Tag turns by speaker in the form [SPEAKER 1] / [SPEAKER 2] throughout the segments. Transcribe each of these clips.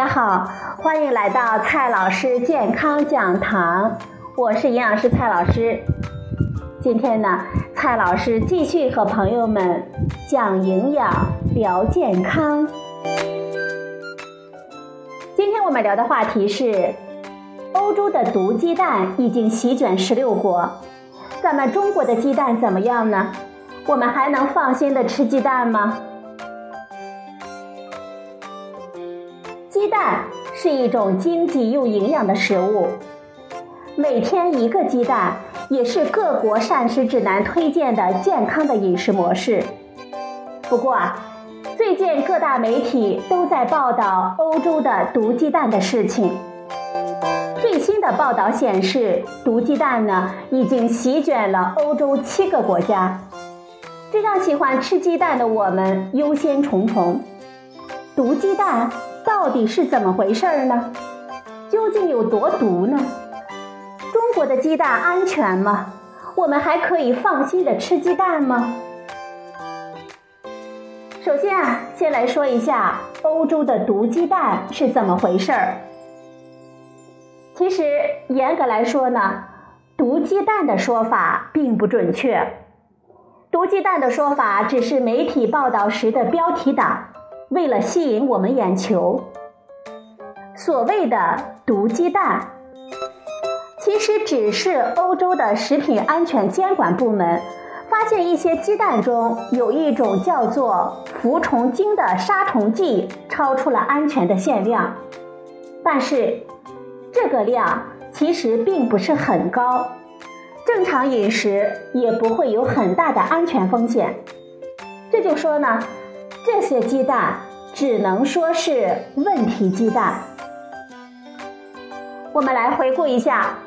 [SPEAKER 1] 大家好，欢迎来到蔡老师健康讲堂，我是营养师蔡老师。今天呢，蔡老师继续和朋友们讲营养、聊健康。今天我们聊的话题是：欧洲的毒鸡蛋已经席卷十六国，咱们中国的鸡蛋怎么样呢？我们还能放心的吃鸡蛋吗？蛋是一种经济又营养的食物，每天一个鸡蛋也是各国膳食指南推荐的健康的饮食模式。不过啊，最近各大媒体都在报道欧洲的毒鸡蛋的事情。最新的报道显示，毒鸡蛋呢已经席卷了欧洲七个国家，这让喜欢吃鸡蛋的我们忧心忡忡。毒鸡蛋。到底是怎么回事儿呢？究竟有多毒呢？中国的鸡蛋安全吗？我们还可以放心的吃鸡蛋吗？首先啊，先来说一下欧洲的毒鸡蛋是怎么回事儿。其实严格来说呢，毒鸡蛋的说法并不准确。毒鸡蛋的说法只是媒体报道时的标题党。为了吸引我们眼球，所谓的毒鸡蛋，其实只是欧洲的食品安全监管部门发现一些鸡蛋中有一种叫做呋虫精的杀虫剂超出了安全的限量，但是这个量其实并不是很高，正常饮食也不会有很大的安全风险。这就说呢。这些鸡蛋只能说是问题鸡蛋。我们来回顾一下：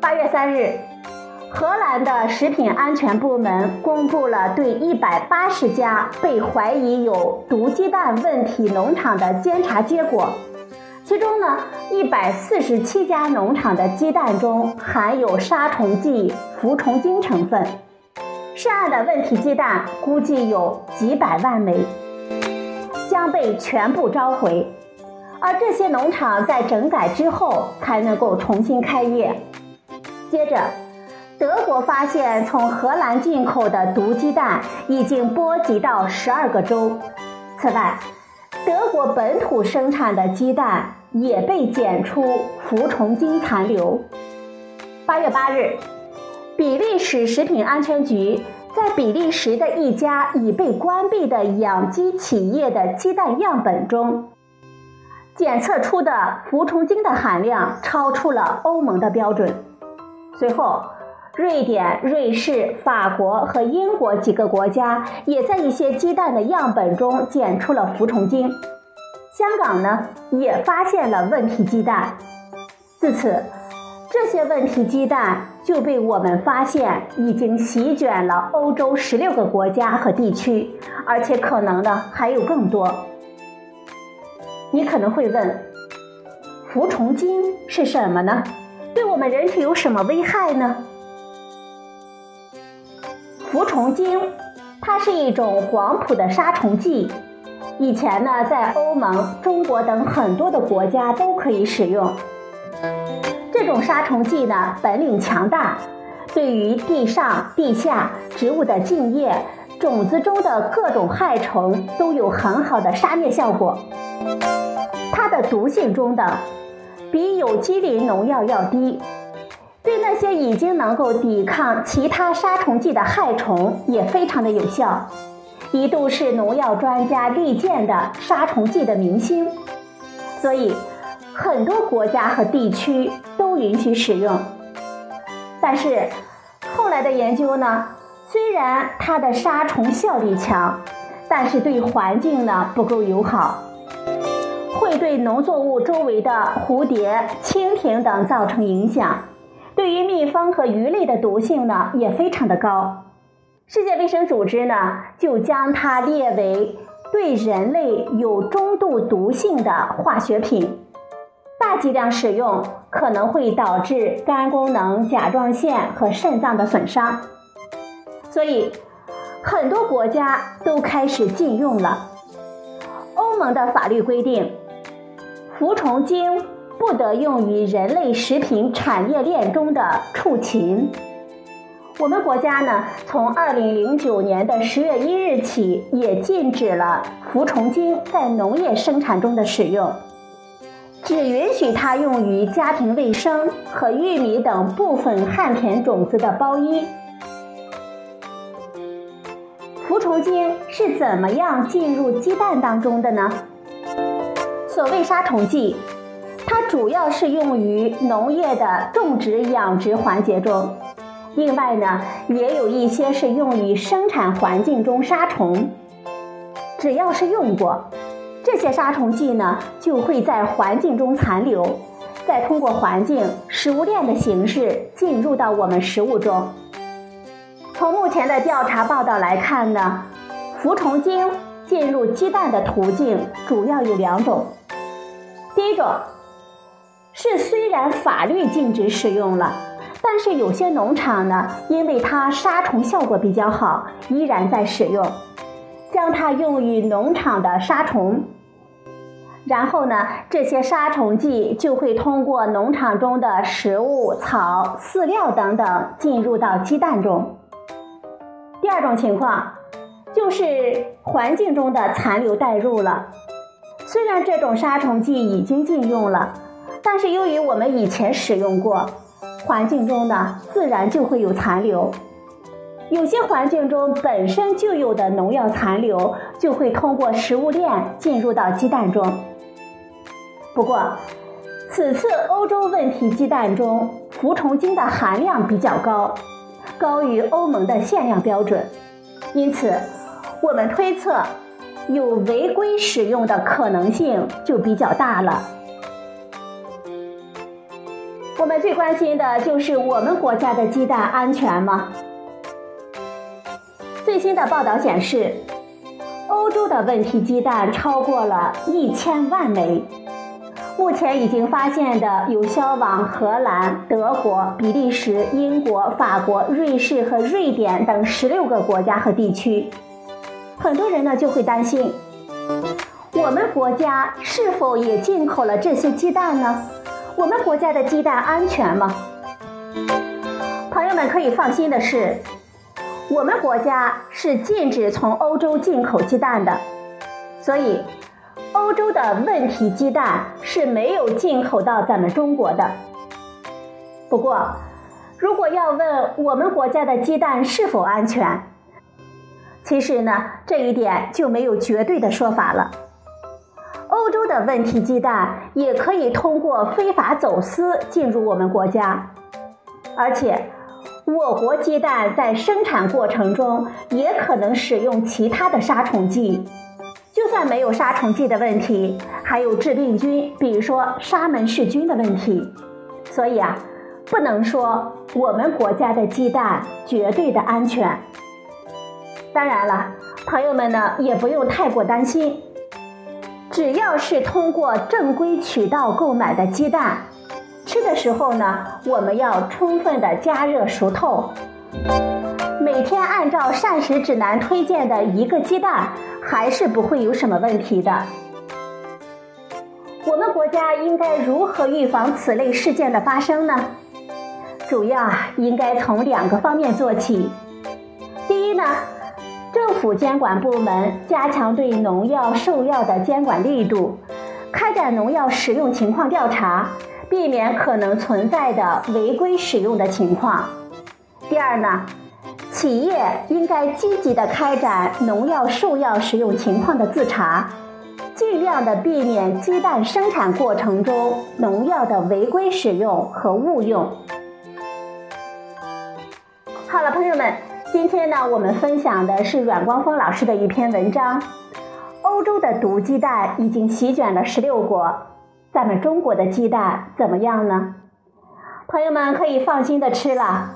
[SPEAKER 1] 八月三日，荷兰的食品安全部门公布了对一百八十家被怀疑有毒鸡蛋问题农场的监察结果，其中呢，一百四十七家农场的鸡蛋中含有杀虫剂呋虫精成分。涉案的问题鸡蛋估计有几百万枚，将被全部召回，而这些农场在整改之后才能够重新开业。接着，德国发现从荷兰进口的毒鸡蛋已经波及到十二个州。此外，德国本土生产的鸡蛋也被检出氟虫精残留。八月八日。比利时食品安全局在比利时的一家已被关闭的养鸡企业的鸡蛋样本中，检测出的呋虫精的含量超出了欧盟的标准。随后，瑞典、瑞士、法国和英国几个国家也在一些鸡蛋的样本中检出了呋虫精。香港呢，也发现了问题鸡蛋。自此。这些问题鸡蛋就被我们发现已经席卷了欧洲十六个国家和地区，而且可能呢还有更多。你可能会问，呋虫精是什么呢？对我们人体有什么危害呢？呋虫精，它是一种黄谱的杀虫剂，以前呢在欧盟、中国等很多的国家都可以使用。这种杀虫剂呢，本领强大，对于地上、地下植物的茎叶、种子中的各种害虫都有很好的杀灭效果。它的毒性中等，比有机磷农药要低，对那些已经能够抵抗其他杀虫剂的害虫也非常的有效，一度是农药专家力荐的杀虫剂的明星。所以。很多国家和地区都允许使用，但是后来的研究呢，虽然它的杀虫效力强，但是对环境呢不够友好，会对农作物周围的蝴蝶、蜻蜓等造成影响，对于蜜蜂和鱼类的毒性呢也非常的高。世界卫生组织呢就将它列为对人类有中度毒性的化学品。剂量使用可能会导致肝功能、甲状腺和肾脏的损伤，所以很多国家都开始禁用了。欧盟的法律规定，服虫精不得用于人类食品产业链中的畜禽。我们国家呢，从二零零九年的十月一日起，也禁止了服虫精在农业生产中的使用，只允许它用于家庭卫生和玉米等部分旱田种子的包衣。服虫精是怎么样进入鸡蛋当中的呢？所谓杀虫剂，它主要是用于农业的种植养殖环节中。另外呢，也有一些是用于生产环境中杀虫。只要是用过这些杀虫剂呢，就会在环境中残留，再通过环境食物链的形式进入到我们食物中。从目前的调查报道来看呢，服虫精进入鸡蛋的途径主要有两种。第一种是虽然法律禁止使用了。但是有些农场呢，因为它杀虫效果比较好，依然在使用，将它用于农场的杀虫。然后呢，这些杀虫剂就会通过农场中的食物、草、饲料等等进入到鸡蛋中。第二种情况就是环境中的残留带入了，虽然这种杀虫剂已经禁用了，但是由于我们以前使用过。环境中呢，自然就会有残留。有些环境中本身就有的农药残留，就会通过食物链进入到鸡蛋中。不过，此次欧洲问题鸡蛋中服虫精的含量比较高，高于欧盟的限量标准，因此我们推测有违规使用的可能性就比较大了。我们最关心的就是我们国家的鸡蛋安全吗？最新的报道显示，欧洲的问题鸡蛋超过了一千万枚。目前已经发现的有销往荷兰、德国、比利时、英国、法国、瑞士和瑞典等十六个国家和地区。很多人呢就会担心，我们国家是否也进口了这些鸡蛋呢？我们国家的鸡蛋安全吗？朋友们可以放心的是，我们国家是禁止从欧洲进口鸡蛋的，所以欧洲的问题鸡蛋是没有进口到咱们中国的。不过，如果要问我们国家的鸡蛋是否安全，其实呢，这一点就没有绝对的说法了。欧洲的问题鸡蛋也可以通过非法走私进入我们国家，而且我国鸡蛋在生产过程中也可能使用其他的杀虫剂。就算没有杀虫剂的问题，还有致病菌，比如说沙门氏菌的问题。所以啊，不能说我们国家的鸡蛋绝对的安全。当然了，朋友们呢也不用太过担心。只要是通过正规渠道购买的鸡蛋，吃的时候呢，我们要充分的加热熟透。每天按照膳食指南推荐的一个鸡蛋，还是不会有什么问题的。我们国家应该如何预防此类事件的发生呢？主要应该从两个方面做起。第一呢。政府监管部门加强对农药、兽药的监管力度，开展农药使用情况调查，避免可能存在的违规使用的情况。第二呢，企业应该积极的开展农药、兽药使用情况的自查，尽量的避免鸡蛋生产过程中农药的违规使用和误用。好了，朋友们。今天呢，我们分享的是阮光峰老师的一篇文章。欧洲的毒鸡蛋已经席卷了十六国，咱们中国的鸡蛋怎么样呢？朋友们可以放心的吃了。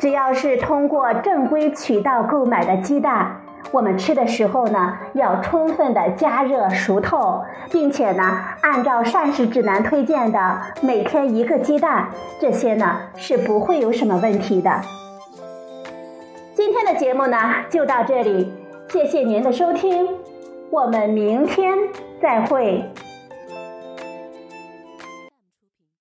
[SPEAKER 1] 只要是通过正规渠道购买的鸡蛋，我们吃的时候呢，要充分的加热熟透，并且呢，按照膳食指南推荐的每天一个鸡蛋，这些呢是不会有什么问题的。今天的节目呢就到这里，谢谢您的收听，我们明天再会。